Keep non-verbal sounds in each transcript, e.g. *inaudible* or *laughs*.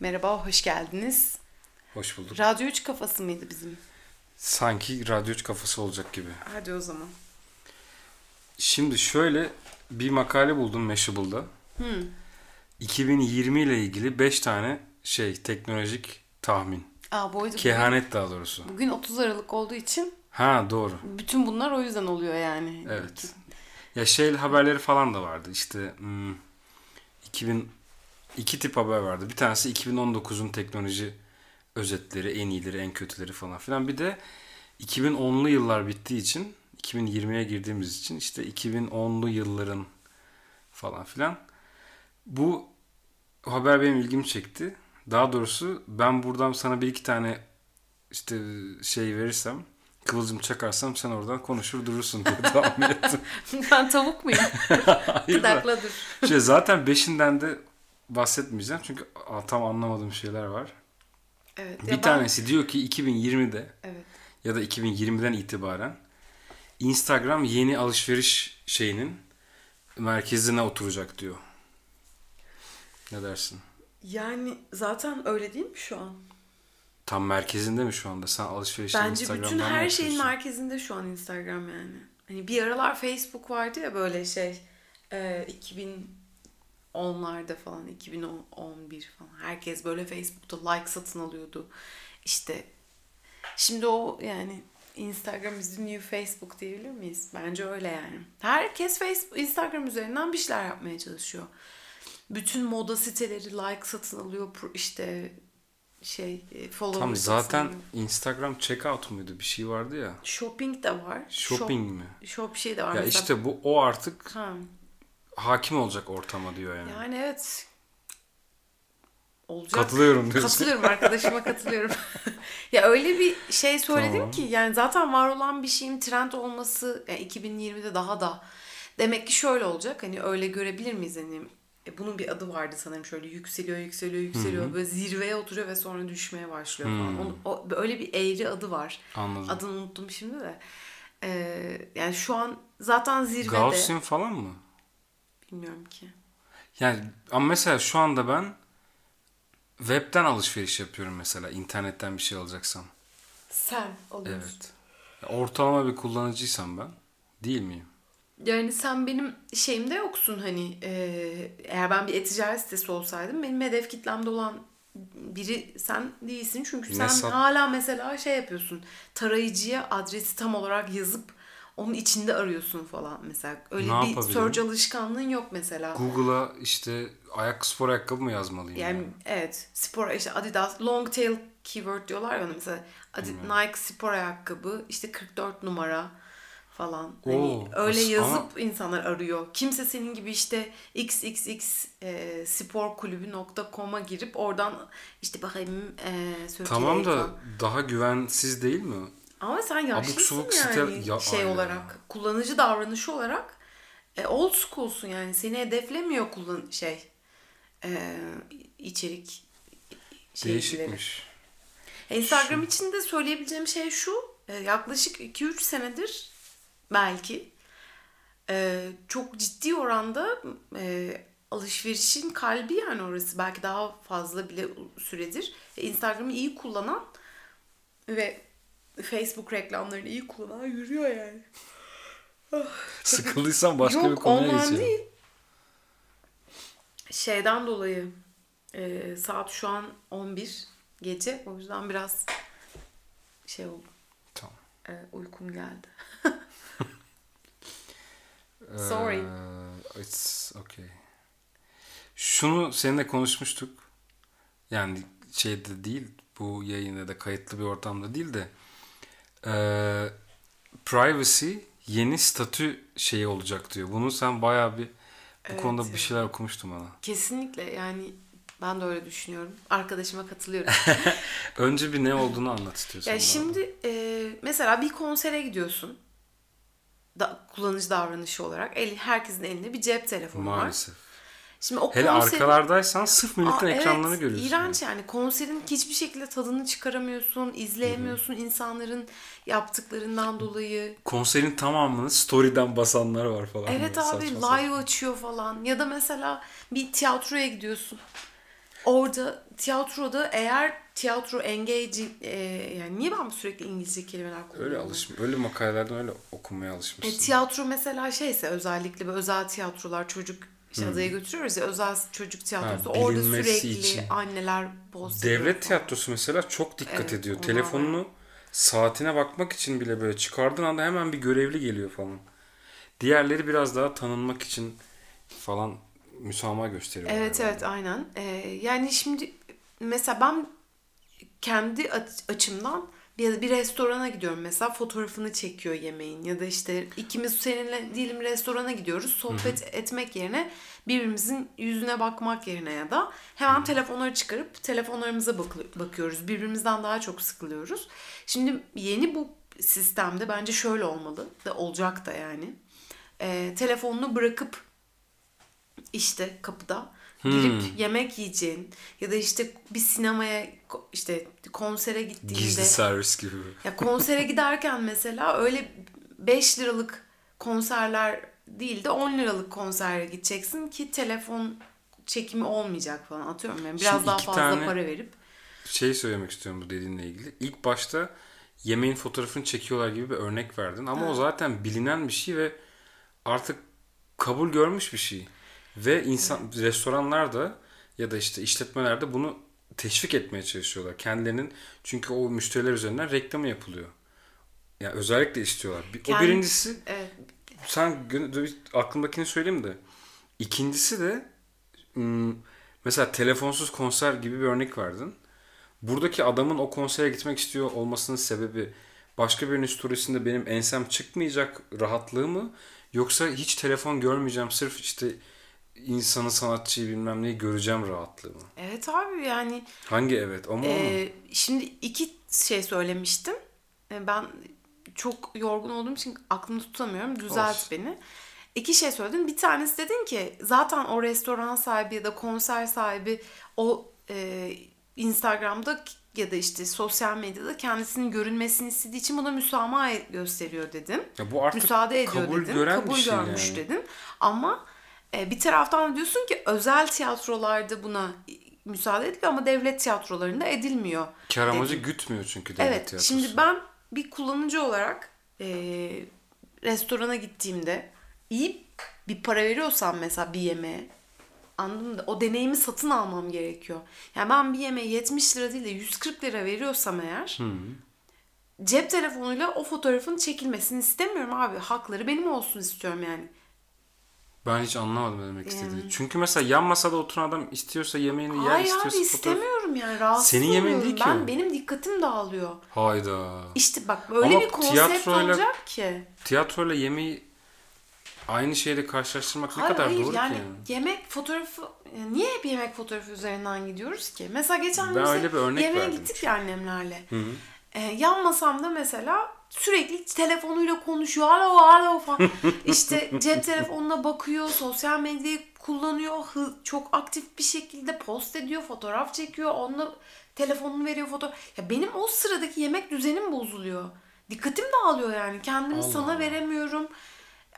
Merhaba, hoş geldiniz. Hoş bulduk. Radyo 3 kafası mıydı bizim? Sanki radyo üç kafası olacak gibi. Hadi o zaman. Şimdi şöyle bir makale buldum Mashable'da. 2020 ile ilgili 5 tane şey teknolojik tahmin. Aa, bu Kehanet daha doğrusu. bugün, bugün 30 Aralık olduğu için Ha doğru. bütün bunlar o yüzden oluyor yani. Evet. Ya şey haberleri falan da vardı. İşte hmm, 2000 iki tip haber vardı. Bir tanesi 2019'un teknoloji özetleri, en iyileri, en kötüleri falan filan. Bir de 2010'lu yıllar bittiği için 2020'ye girdiğimiz için işte 2010'lu yılların falan filan. Bu haber benim ilgimi çekti. Daha doğrusu ben buradan sana bir iki tane işte şey verirsem kıvılcım çakarsam sen oradan konuşur durursun diye tahmin ettim. *laughs* ben tavuk muyum? *laughs* Gıdakla dur. şey, zaten beşinden de bahsetmeyeceğim çünkü tam anlamadığım şeyler var. Evet. Bir ben- tanesi diyor ki 2020'de Evet. ya da 2020'den itibaren Instagram yeni alışveriş şeyinin merkezine oturacak diyor. Ne dersin? Yani zaten öyle değil mi şu an? Tam merkezinde mi şu anda? Sen alışverişini Bence Instagram'dan bütün her şeyin merkezinde şu an Instagram yani. Hani bir aralar Facebook vardı ya böyle şey e, 2010'larda falan 2011 falan herkes böyle Facebook'ta like satın alıyordu. İşte şimdi o yani Instagram is the new Facebook diyebilir miyiz? Bence öyle yani. Herkes Facebook, Instagram üzerinden bir şeyler yapmaya çalışıyor. Bütün moda siteleri like satın alıyor. işte şey e, follower Tam zaten alıyor. Instagram checkout muydu? Bir şey vardı ya. Shopping de var. Shopping mi? Shop, shop şey de var. Ya mesela. işte bu o artık Ha. Hakim olacak ortama diyor yani. Yani evet. Olacak. Katılıyorum diyorsun. Katılıyorum arkadaşıma katılıyorum. *laughs* ya öyle bir şey söyledim Tamam. ki yani zaten var olan bir şeyin trend olması yani 2020'de daha da demek ki şöyle olacak hani öyle görebilir miyiz hani e, bunun bir adı vardı sanırım şöyle yükseliyor yükseliyor yükseliyor böyle zirveye oturuyor ve sonra düşmeye başlıyor falan. Onun, o, öyle bir eğri adı var. Anladım. Adını unuttum şimdi de. Ee, yani şu an zaten zirvede. Gaussian falan mı? Bilmiyorum ki. Yani ama mesela şu anda ben webten alışveriş yapıyorum mesela internetten bir şey alacaksam. Sen oluyorsun. Evet. Ortalama bir kullanıcıysam ben değil miyim? Yani sen benim şeyimde yoksun hani e, eğer ben bir e-ticaret sitesi olsaydım benim hedef kitlemde olan biri sen değilsin. Çünkü Ne sen sat- hala mesela şey yapıyorsun tarayıcıya adresi tam olarak yazıp onun içinde arıyorsun falan mesela. Öyle Ne bir search alışkanlığın yok mesela. Google'a işte ayak spor ayakkabı mı yazmalıyım? Yani yani? evet spor işte Adidas long tail keyword diyorlar ya ona mesela Adi, Nike spor ayakkabı işte 44 numara falan. Hani Oo, öyle as- yazıp ama- insanlar arıyor. Kimse senin gibi işte xxx e, spor kulübü.com'a girip oradan işte bakayım e, Tamam da falan. daha güvensiz değil mi? Ama sen yaşlısın yani site- ya- şey aynen. olarak kullanıcı davranışı olarak e, old school'sun yani seni hedeflemiyor kullan şey e, içerik. Değişikmiş. Instagram için de söyleyebileceğim şey şu. e, Yaklaşık 2-3 senedir belki e, çok ciddi oranda e, alışverişin kalbi yani orası. Belki daha fazla bile süredir. E, Instagram'ı iyi kullanan ve Facebook reklamlarını iyi kullanan yürüyor yani. Sıkıldıysan başka Yok, bir konuya geçelim. değil. Şeyden dolayı e, saat şu an 11 gece. O yüzden biraz şey oldu. Tamam. E, uykum geldi. *laughs* Sorry. Ee, it's okay. Şunu seninle konuşmuştuk. Yani şeyde değil, bu yayında da kayıtlı bir ortamda değil de ee, privacy yeni statü şeyi olacak diyor. Bunu sen bayağı bir bu Evet konuda bir şeyler okumuştun bana. Kesinlikle yani ben de öyle düşünüyorum. Arkadaşıma katılıyorum. *laughs* Önce bir ne olduğunu anlat istiyorsan. ya şimdi e, mesela bir konsere gidiyorsun. Da, kullanıcı davranışı olarak el, herkesin elinde bir cep telefonu var. Maalesef. Şimdi o Hele konserin- arkalardaysan sırf milletin Aa, ekranlarını evet, görüyorsun. İğrenç yani. Konserin hiçbir şekilde tadını çıkaramıyorsun, izleyemiyorsun insanların yaptıklarından dolayı. Konserin tamamını story'den basanlar var falan. Evet böyle abi saçma live açıyor falan. Ya da mesela bir tiyatroya gidiyorsun. orada tiyatroda eğer tiyatro engaging e, yani niye ben sürekli İngilizce kelimeler kullanıyorum? Öyle alışmış. Öyle makalelerden öyle okumaya E, alışmışsın. tiyatro mesela şeyse özellikle böyle özel tiyatrolar çocuk işte adaya götürüyoruz ya özel çocuk tiyatrosu. Hmm. Ha, Orada sürekli için. anneler ediyor Devlet tiyatrosu mesela çok dikkat Evet, ediyor. Telefonunu saatine bakmak için bile böyle çıkardığın anda hemen bir görevli geliyor falan. Diğerleri biraz daha tanınmak için falan müsamaha gösteriyor. Evet evet aynen. Ee, yani şimdi mesela ben kendi aç- açımdan bir, bir restorana gidiyorum mesela fotoğrafını çekiyor yemeğin ya da işte ikimiz seninle diyelim restorana gidiyoruz sohbet etmek yerine birbirimizin yüzüne bakmak yerine ya da hemen telefonları çıkarıp telefonlarımıza bakı- bakıyoruz. Birbirimizden daha çok sıkılıyoruz. Şimdi yeni bu sistemde bence şöyle olmalı da olacak da yani. Ee, telefonunu bırakıp işte kapıda girip yemek yiyeceğin ya da işte bir sinemaya işte konsere gittiğinde Gizli servis gibi. ya konsere giderken mesela öyle 5 liralık konserler değil de 10 liralık konsere gideceksin ki telefon çekimi olmayacak falan atıyorum yani biraz Şimdi daha fazla para verip Şey söylemek istiyorum bu dediğinle ilgili. İlk başta yemeğin fotoğrafını çekiyorlar gibi bir örnek verdin. Ama o zaten bilinen bir şey ve artık kabul görmüş bir şey. Ve insan restoranlar da ya da işte işletmelerde bunu teşvik etmeye çalışıyorlar. Kendilerinin çünkü o müşteriler üzerinden reklamı yapılıyor. Yani özellikle istiyorlar. Bir- O Kendi- birincisi evet, sen aklımdakini söyleyeyim de. İkincisi de mesela telefonsuz konser gibi bir örnek verdin. Buradaki adamın o konsere gitmek istiyor olmasının sebebi başka birinin storiesinde benim ensem çıkmayacak rahatlığı mı? Yoksa hiç telefon görmeyeceğim sırf işte insanı sanatçıyı bilmem neyi göreceğim rahatlığı mı? evet abi yani Hangi evet o mu? Ee, şimdi iki şey söylemiştim. Ee, Ben çok yorgun olduğum için aklımda tutamıyorum. Düzelt Olsun. beni. İki şey söyledin. Bir tanesi dedin ki zaten o restoran sahibi ya da konser sahibi o e, Instagram'da ya da işte sosyal medyada kendisinin görünmesini istediği için buna müsamaha gösteriyor dedin. Ya bu artık Müsaade ediyor kabul dedin. gören kabul bir şey görmüş yani. dedin. Ama e, bir taraftan da diyorsun ki özel tiyatrolarda buna müsaade ediliyor ama devlet tiyatrolarında edilmiyor. Kar amacı gütmüyor çünkü devlet Evet. tiyatrosu. Şimdi ben bir kullanıcı olarak e, restorana gittiğimde iyi bir para veriyorsam mesela bir yemeğe anladın mı? O deneyimi satın almam gerekiyor. Yani ben bir yemeğe 70 lira değil de 140 lira veriyorsam eğer cep telefonuyla o fotoğrafın çekilmesini istemiyorum abi. Hakları benim olsun istiyorum yani. Ben hiç anlamadım ne demek istediğini. Yani. Çünkü mesela yan masada oturan adam istiyorsa yemeğini yer Hayır istiyorsa abi fotoğraf- istemiyorum yani. Rahatsız Senin yemeğin değil ki Ben, o. benim dikkatim dağılıyor. Hayda. İşte bak böyle Ama bir konsept tiyatroyla- olacak ki. Tiyatroyla yemeği aynı şeyle karşılaştırmak ne Hayır, kadar hayır, doğru yani ki yani. yemek fotoğrafı yani niye hep yemek fotoğrafı üzerinden gidiyoruz ki? Mesela geçen gün yemeğe gittik ya annemlerle. Ee, yan masamda mesela sürekli telefonuyla konuşuyor. Alo alo falan. *laughs* işte cep telefonuna bakıyor, sosyal medyayı kullanıyor. Çok aktif bir şekilde post ediyor, fotoğraf çekiyor. Onunla telefonunu veriyor fotoğraf. Ya benim o sıradaki yemek düzenim bozuluyor. Dikkatim dağılıyor yani. Kendimi Allah sana Allah. veremiyorum.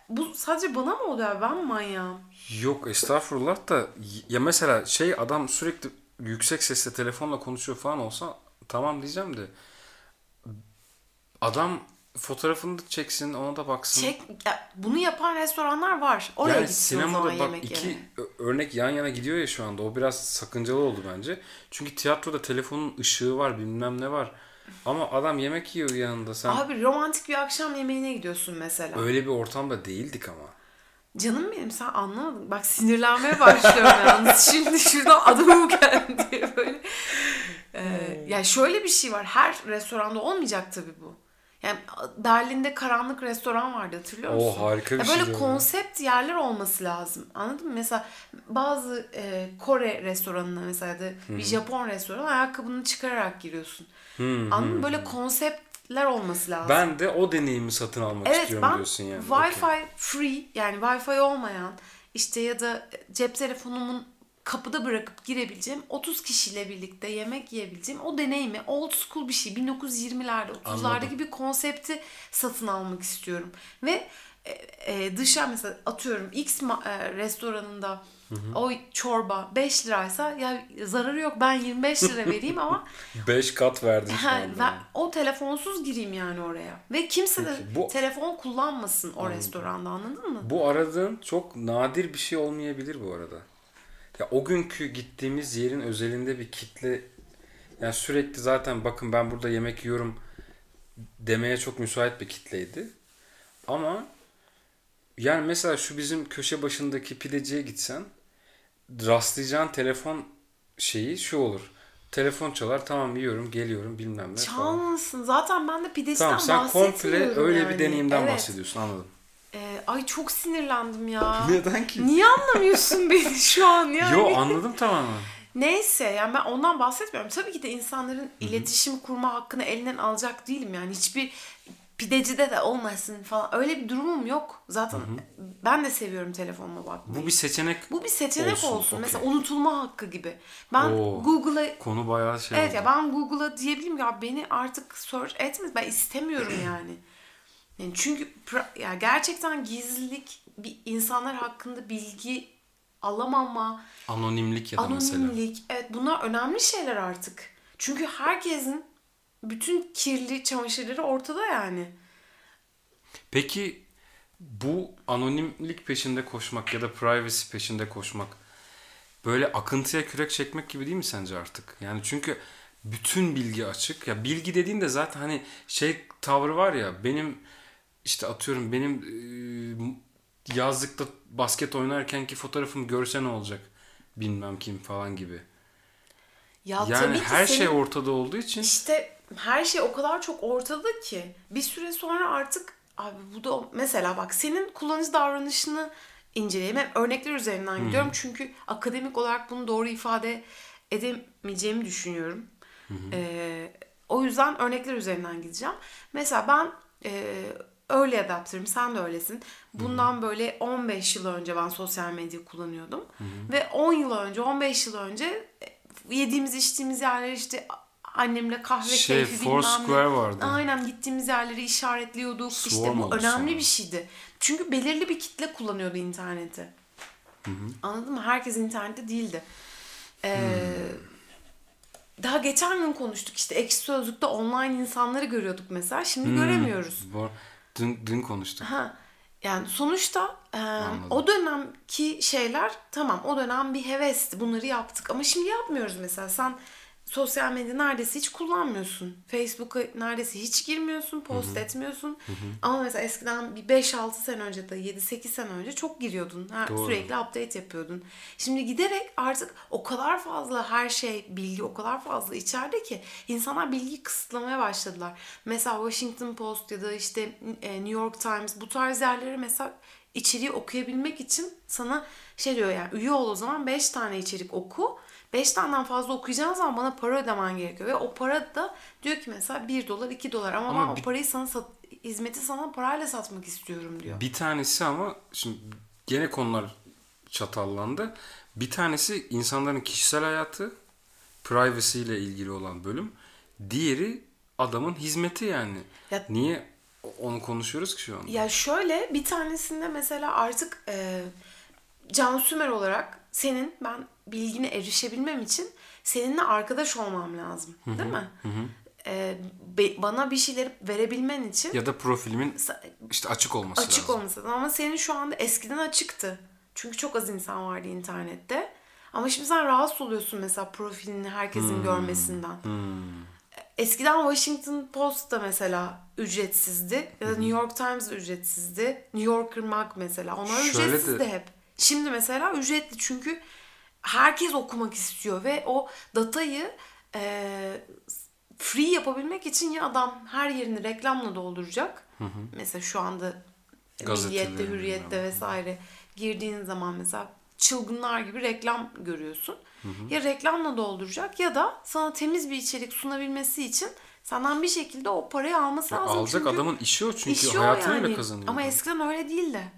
Bu sadece bana mı oluyor? Ben mi manyağım? Yok estağfurullah da ya mesela şey adam sürekli yüksek sesle telefonla konuşuyor falan olsa tamam diyeceğim de adam fotoğrafını da çeksin ona da baksın. Çek, ya bunu yapan restoranlar var. Oraya yani gitsin o zaman sinemada bak yemek iki ö- örnek yan yana gidiyor ya şu anda. O biraz sakıncalı oldu bence. Çünkü tiyatroda telefonun ışığı var bilmem ne var. Ama adam yemek yiyor yanında sen. Abi romantik bir akşam yemeğine gidiyorsun mesela. Öyle bir ortamda değildik ama. Canım benim sen anlamadın. Bak sinirlenmeye başlıyorum yalnız. *laughs* Şimdi şuradan adamım geldi diye böyle. Ee, yani şöyle bir şey var. Her restoranda olmayacak tabii bu. Yani Berlin'de karanlık restoran vardı hatırlıyor musun? harika bir ya şey Böyle ya. konsept yerler olması lazım. Anladın mı? Mesela bazı e, Kore restoranına mesela da bir Japon restoranı ayakkabını çıkararak giriyorsun. Hmm, Anladın mı? Böyle konseptler olması lazım. Ben de o deneyimi satın almak Evet istiyorum ben diyorsun yani. Wi-Fi Okey. free yani Wi-Fi olmayan işte ya da cep telefonumun kapıda bırakıp girebileceğim 30 kişiyle birlikte yemek yiyebileceğim o deneyimi old school bir şey 1920'lerde 30'larda Anladım. gibi konsepti satın almak istiyorum ve e, e, dışa mesela atıyorum X e, restoranında O çorba 5 liraysa ya zararı yok ben 25 lira vereyim ama *laughs* 5 kat verdin şu anda. ben o telefonsuz gireyim yani oraya. Ve kimse de bu- telefon kullanmasın o restoranda anladın mı? Bu aradığın çok nadir bir şey olmayabilir bu arada. Ya o günkü gittiğimiz yerin özelinde bir kitle yani sürekli zaten bakın ben burada yemek yiyorum demeye çok müsait bir kitleydi. Ama yani mesela şu bizim köşe başındaki pideciye gitsen rastlayacağın telefon şeyi şu olur. Telefon çalar tamam yiyorum geliyorum bilmem ne falan. Çalmasın. Zaten ben de pideciden Tamam sen komple öyle yani. bir deneyimden Evet. bahsediyorsun anladım. Ee, ay çok sinirlendim ya. Neden ki? Niye anlamıyorsun beni şu an *laughs* yani? Yo anladım tamamen. Neyse yani ben ondan bahsetmiyorum. Tabii ki de insanların iletişim kurma hakkını elinden alacak değilim yani. Hiçbir pidecide de olmasın falan. Öyle bir durumum yok. Zaten ben de seviyorum telefonuma bakmayı. Bu bir seçenek Bu bir seçenek olsun. Olsun, okey. Mesela unutulma hakkı gibi. Ben Oo. Google'a konu bayağı şey Evet oldu. ya ben Google'a diyebilirim ya beni artık search etmez. Ben istemiyorum *clears throat* yani. Yani çünkü ya gerçekten gizlilik bir insanlar hakkında bilgi alamama, Anonimlik ya da mesela. anonimlik. Evet bunlar önemli şeyler artık. Çünkü herkesin bütün kirli çamaşırları ortada yani. Peki bu anonimlik peşinde koşmak ya da privacy peşinde koşmak böyle akıntıya kürek çekmek gibi değil mi sence artık? Yani çünkü bütün bilgi açık. Ya bilgi dediğin de zaten hani şey tavrı var ya benim işte atıyorum benim e, yazlıkta basket oynarken ki fotoğrafımı görse ne olacak bilmem kim falan gibi. Ya tabii Yani ki her senin- şey ortada olduğu için İşte her şey o kadar çok ortada ki bir süre sonra artık abi bu da mesela bak senin kullanıcı davranışını inceleyeyim. Hep örnekler üzerinden gidiyorum çünkü akademik olarak bunu doğru ifade edemeyeceğimi düşünüyorum. Ee, o yüzden örnekler üzerinden gideceğim. Mesela ben e, öyle adaptörüm. Sen de öylesin. Bundan böyle 15 yıl önce ben sosyal medya kullanıyordum. Ve 10 yıl önce, 15 yıl önce e, yediğimiz içtiğimiz yerler işte annemle kahve Şey, keyfi bilmem Foursquare vardı. Aynen gittiğimiz yerleri işaretliyorduk. işte Swarm bu oldu önemli sonra. bir şeydi. Çünkü belirli bir kitle kullanıyordu interneti. Anladın mı? Herkes internette değildi. Ee, Daha geçen gün konuştuk işte ekşi sözlükte online insanları görüyorduk mesela. Şimdi göremiyoruz. Bu- Dün, dün konuştuk. Ha, yani sonuçta e, Anladım. o dönemki şeyler tamam o dönem bir hevesti bunları yaptık ama şimdi yapmıyoruz mesela sen sosyal medya neredeyse hiç kullanmıyorsun. Facebook'a neredeyse hiç girmiyorsun, post etmiyorsun. Ama mesela eskiden bir 5-6 sene önce de 7-8 sene önce çok giriyordun. Her, Doğru. sürekli update yapıyordun. Şimdi giderek artık o kadar fazla her şey bilgi o kadar fazla içeride ki insanlar bilgiyi kısıtlamaya başladılar. Mesela Washington Post ya da işte e, New York Times bu tarz yerleri mesela içeriği okuyabilmek için sana şey diyor yani üye ol o zaman 5 tane içerik oku. 5 taneden fazla okuyacağın zaman bana para ödemen gerekiyor. Ve o para da diyor ki mesela 1 dolar 2 dolar ama, Ama ben bir- o parayı sana sat, hizmeti sana parayla satmak istiyorum diyor. Bir tanesi ama şimdi gene konular çatallandı. Bir tanesi insanların kişisel hayatı, privacy ile ilgili olan bölüm. Diğeri adamın hizmeti yani. Ya- Niye onu konuşuyoruz ki şu an? Ya şöyle bir tanesinde mesela artık e, Can Sümer olarak senin ben bilgine erişebilmem için seninle arkadaş olmam lazım. Değil mi? E, be- bana bir şeyleri verebilmen için Ya da profilimin işte açık olması açık lazım. olması lazım. Ama senin şu anda eskiden açıktı. Çünkü çok az insan vardı internette. Ama şimdi sen rahatsız oluyorsun mesela profilini herkesin görmesinden. Eskiden Washington Post da mesela ücretsizdi. Ya da New York Times ücretsizdi. New Yorker Mag mesela. Onlar Şöyle ücretsizdi de- hep. Şimdi mesela ücretli çünkü herkes okumak istiyor ve o datayı e, free yapabilmek için ya adam her yerini reklamla dolduracak. Mesela şu anda Milliyet'te, Hürriyet'te bilmem. vesaire girdiğin zaman mesela çılgınlar gibi reklam görüyorsun. Ya reklamla dolduracak ya da sana temiz bir içerik sunabilmesi için senden bir şekilde o parayı alması Ya lazım. alacak Çünkü adamın işi o çünkü işi o hayatını yani. öyle kazanıyor. Ama eskiden öyle değildi.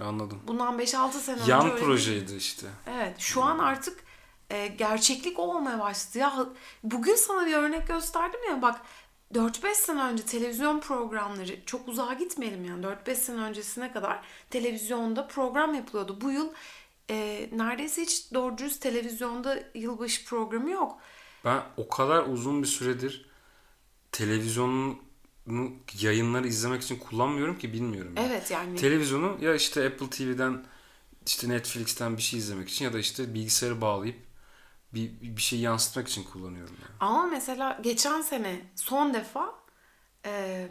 Anladım. Bundan 5-6 sene önce Yan öyle değildi. projeydi işte. Evet şu an artık e, gerçeklik olmaya başladı. Ya bugün sana bir örnek gösterdim ya bak 4-5 sene önce televizyon programları çok uzağa gitmeyelim yani 4-5 sene öncesine kadar televizyonda program yapılıyordu. Bu yıl e, neredeyse hiç doğru dürüst televizyonda yılbaşı programı yok. Ben o kadar uzun bir süredir televizyonun yayınları izlemek için kullanmıyorum ki bilmiyorum. yani. Evet yani. Televizyonu ya işte Apple TV'den işte Netflix'ten bir şey izlemek için ya da işte bilgisayarı bağlayıp bir, bir şey yansıtmak için kullanıyorum. Yani. Ama mesela geçen sene son defa e,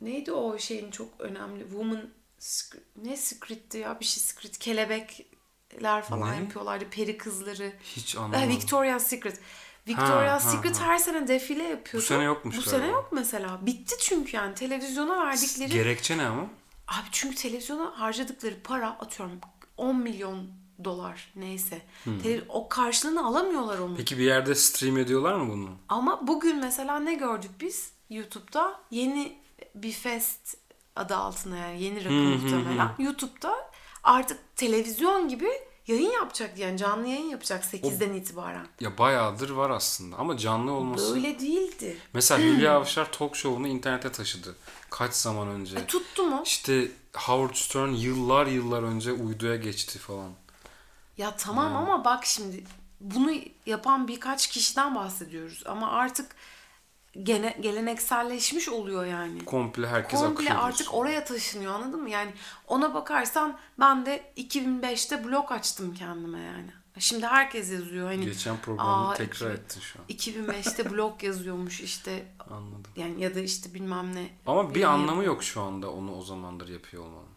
neydi o şeyin çok önemli Woman ne Secret'ti ya bir şey Secret kelebekler falan Ne? yapıyorlardı peri kızları. Hiç anlamadım. Victoria's Secret. Victoria's ha, Secret ha. her sene defile yapıyordu. Bu sene yokmuş Bu sene yok mesela. Bitti çünkü yani televizyona verdikleri Gerekçe ne ama? Abi çünkü televizyona harcadıkları para atıyorum 10 milyon dolar neyse. Tele- o karşılığını alamıyorlar onu. Peki bir yerde stream ediyorlar mı bunu? Ama bugün mesela ne gördük biz YouTube'da? Yeni bir fest adı altında yani yeni rakı muhtemelen. YouTube'da artık televizyon gibi yayın yapacak yani canlı yayın yapacak 8'den itibaren. Ya bayağıdır var aslında ama canlı olması. Böyle değildi. Mesela *clears throat* Hülya Avşar talk show'unu internete taşıdı. Kaç zaman önce. E, tuttu mu? İşte Howard Stern yıllar yıllar önce uyduya geçti falan. Ya tamam ama bak şimdi bunu yapan birkaç kişiden bahsediyoruz ama artık gene gelenekselleşmiş oluyor yani. Komple herkes Komple akıyor artık diyorsun. oraya taşınıyor anladın mı? Yani ona bakarsan ben de 2005'te blog açtım kendime yani. Şimdi herkes yazıyor hani Geçen programı tekrar iki- ettin şu an. 2005'te blog yazıyormuş işte Anladım. yani ya da işte bilmem ne. Ama bir anlamı yok şu anda onu o zamandır yapıyor olmanın.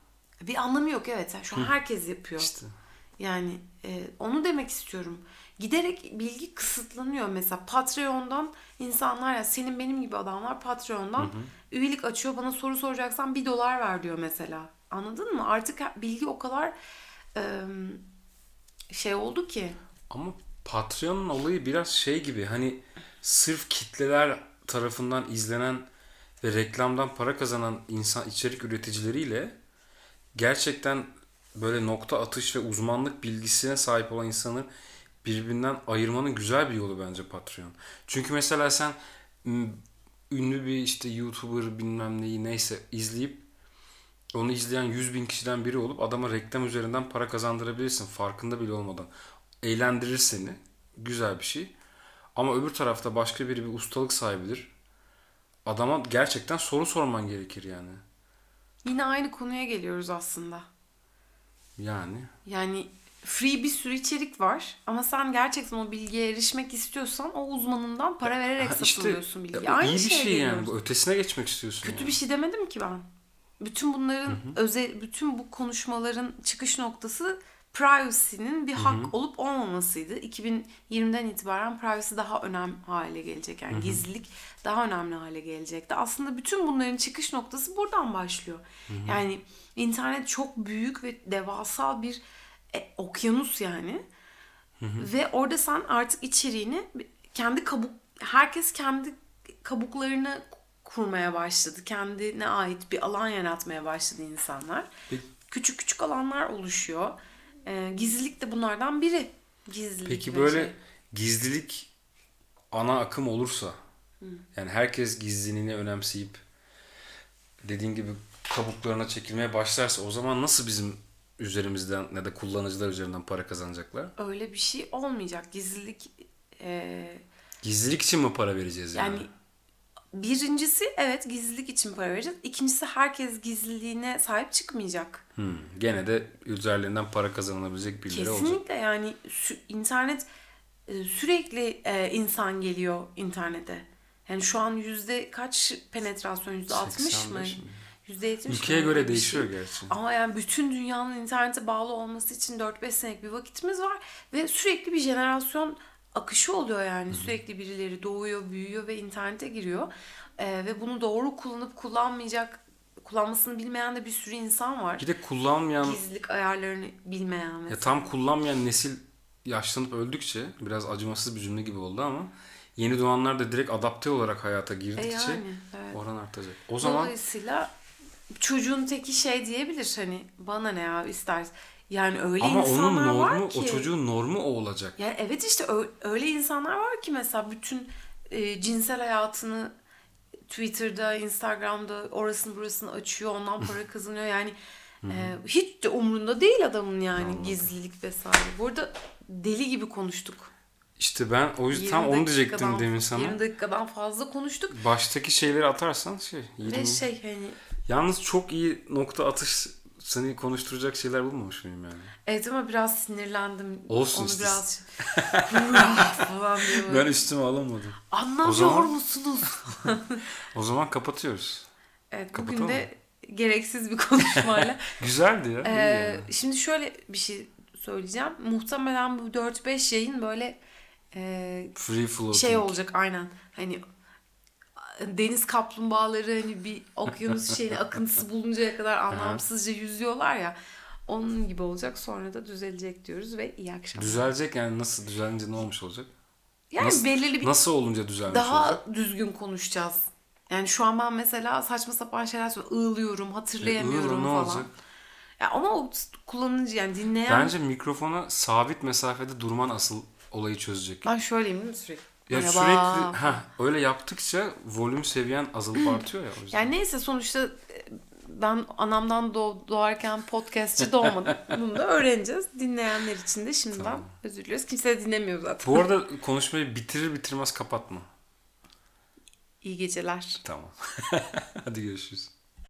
Bir anlamı yok evet. Şu an herkes yapıyor. İşte. Yani e, onu demek istiyorum. Giderek bilgi kısıtlanıyor. Mesela Patreon'dan insanlar ya senin benim gibi adamlar Patreon'dan üyelik açıyor. Bana soru soracaksan bir dolar ver diyor mesela. Anladın mı? Artık bilgi o kadar e, şey oldu ki. Ama Patreon'un olayı biraz şey gibi hani sırf kitleler tarafından izlenen ve reklamdan para kazanan insan içerik üreticileriyle gerçekten böyle nokta atış ve uzmanlık bilgisine sahip olan insanı birbirinden ayırmanın güzel bir yolu bence Patreon. Çünkü mesela sen ünlü bir işte YouTuber bilmem neyi neyse izleyip onu izleyen 100 bin kişiden biri olup adama reklam üzerinden para kazandırabilirsin farkında bile olmadan. Eğlendirir seni. Güzel bir şey. Ama öbür tarafta başka biri bir ustalık sahibidir. Adama gerçekten soru sorman gerekir yani. Yine aynı konuya geliyoruz aslında. Yani. Yani free bir sürü içerik var ama sen gerçekten o bilgiye erişmek istiyorsan o uzmanından para vererek Ha işte alıyorsun bilgiyi. ya, Aynı iyi bir şey yani. geliyoruz. Bu Ötesine geçmek istiyorsun. Kötü yani. bir şey demedim ki ben. Bütün bunların özel bütün bu konuşmaların çıkış noktası privacy'nin bir hak olup olmamasıydı. 2020'den itibaren privacy daha önemli hale gelecek. Yani gizlilik daha önemli hale gelecekti. Aslında bütün bunların çıkış noktası buradan başlıyor. Yani internet çok büyük ve devasa bir e, okyanus yani. Ve orada sen artık içeriğini kendi kabuk herkes kendi kabuklarını kurmaya başladı. Kendine ait bir alan yaratmaya başladı insanlar. Peki- Küçük küçük alanlar oluşuyor. Ee, gizlilik de bunlardan biri. Gizlilik Peki böyle şey. gizlilik ana akım olursa yani herkes gizliliğini önemseyip dediğin gibi kabuklarına çekilmeye başlarsa o zaman nasıl bizim üzerimizden ya da kullanıcılar üzerinden para kazanacaklar? öyle bir şey olmayacak. Gizlilik e, Gizlilik için mi para vereceğiz yani? yani birincisi evet gizlilik için para vereceğiz. İkincisi herkes gizliliğine sahip çıkmayacak. Hmm, gene de üzerlerinden para kazanılabilecek birileri olacak. Kesinlikle yani sü- internet e, sürekli e, insan geliyor internete. Yani şu an yüzde kaç penetrasyon? Yüzde 60 mı? 85 mi? Yüzde 70 Ülkeye mi? göre değişiyor şey. gerçi. Ama yani bütün dünyanın internete bağlı olması için 4-5 senelik bir vakitimiz var. Ve sürekli bir jenerasyon akışı oluyor yani. Sürekli birileri doğuyor, büyüyor ve internete giriyor. E, ve bunu doğru kullanıp kullanmayacak, kullanmasını bilmeyen de bir sürü insan var. Bir de kullanmayan Gizlilik ayarlarını bilmeyen mesela. ya tam kullanmayan nesil yaşlanıp öldükçe biraz acımasız bir cümle gibi oldu ama yeni doğanlar da direkt adapte olarak hayata E girdikçe yani, evet. oran artacak. O zaman Dolayısıyla çocuğun teki şey diyebilir hani bana ne ya ister. Yani öyle ama onun insanlar normu var ki. o çocuğun normu o olacak. Ya evet işte öyle insanlar var ki mesela bütün e, cinsel hayatını Twitter'da, Instagram'da orasını burasını açıyor, ondan *laughs* para kazanıyor. Yani Ee, hiç de umrunda değil adamın yani Anladım. gizlilik vesaire. Bu arada deli gibi konuştuk. İşte ben o yüzden 20 tam onu diyecektim demin sana. 20 dakikadan fazla konuştuk. Baştaki şeyleri atarsan şey 20. Ve şey hani Yalnız çok iyi nokta atış seni konuşturacak şeyler bulmamış mıyım yani? evet ama biraz sinirlendim. Olsun Onu işte. biraz *laughs* falan. Ben üstüme alamadım. Anlamıyor O zaman- musunuz? *laughs* O zaman kapatıyoruz. Evet bugün Kapatalım de gereksiz bir konuşmayla. *laughs* Güzeldi ya. Ee, yani. Şimdi şöyle bir şey söyleyeceğim. Muhtemelen bu 4-5 yayın böyle e, Free floating. şey olacak aynen. Hani deniz kaplumbağaları hani bir okyanus *laughs* şeyin akıntısı buluncaya kadar anlamsızca yüzüyorlar ya. Onun gibi olacak. Sonra da düzelecek diyoruz ve iyi akşamlar. Düzelecek yani nasıl düzelince ne olmuş olacak? yani nasıl- belirli bir Nasıl olunca düzelmiş daha olacak? düzgün konuşacağız. Yani şu an ben mesela saçma sapan şeyler söylüyorum. Ağlıyorum, hatırlayamıyorum E, falan. olacak? Ya ama o kullanıcı yani dinleyen Bence mikrofona sabit mesafede durman asıl olayı çözecek. ben şöyleyim değil mi sürekli? Ya Merhaba. sürekli ha öyle yaptıkça volüm seviyen azılıp artıyor ya o yüzden. Yani neyse sonuçta e, ben anamdan doğ- doğarken podcastçi doğmadım. Bunu da öğreneceğiz. Dinleyenler için de şimdiden Tamam. özür diliyoruz. Kimse de dinlemiyor zaten. Bu arada *laughs* konuşmayı bitirir bitirmez kapatma. İyi geceler. Tamam. *laughs* Hadi görüşürüz.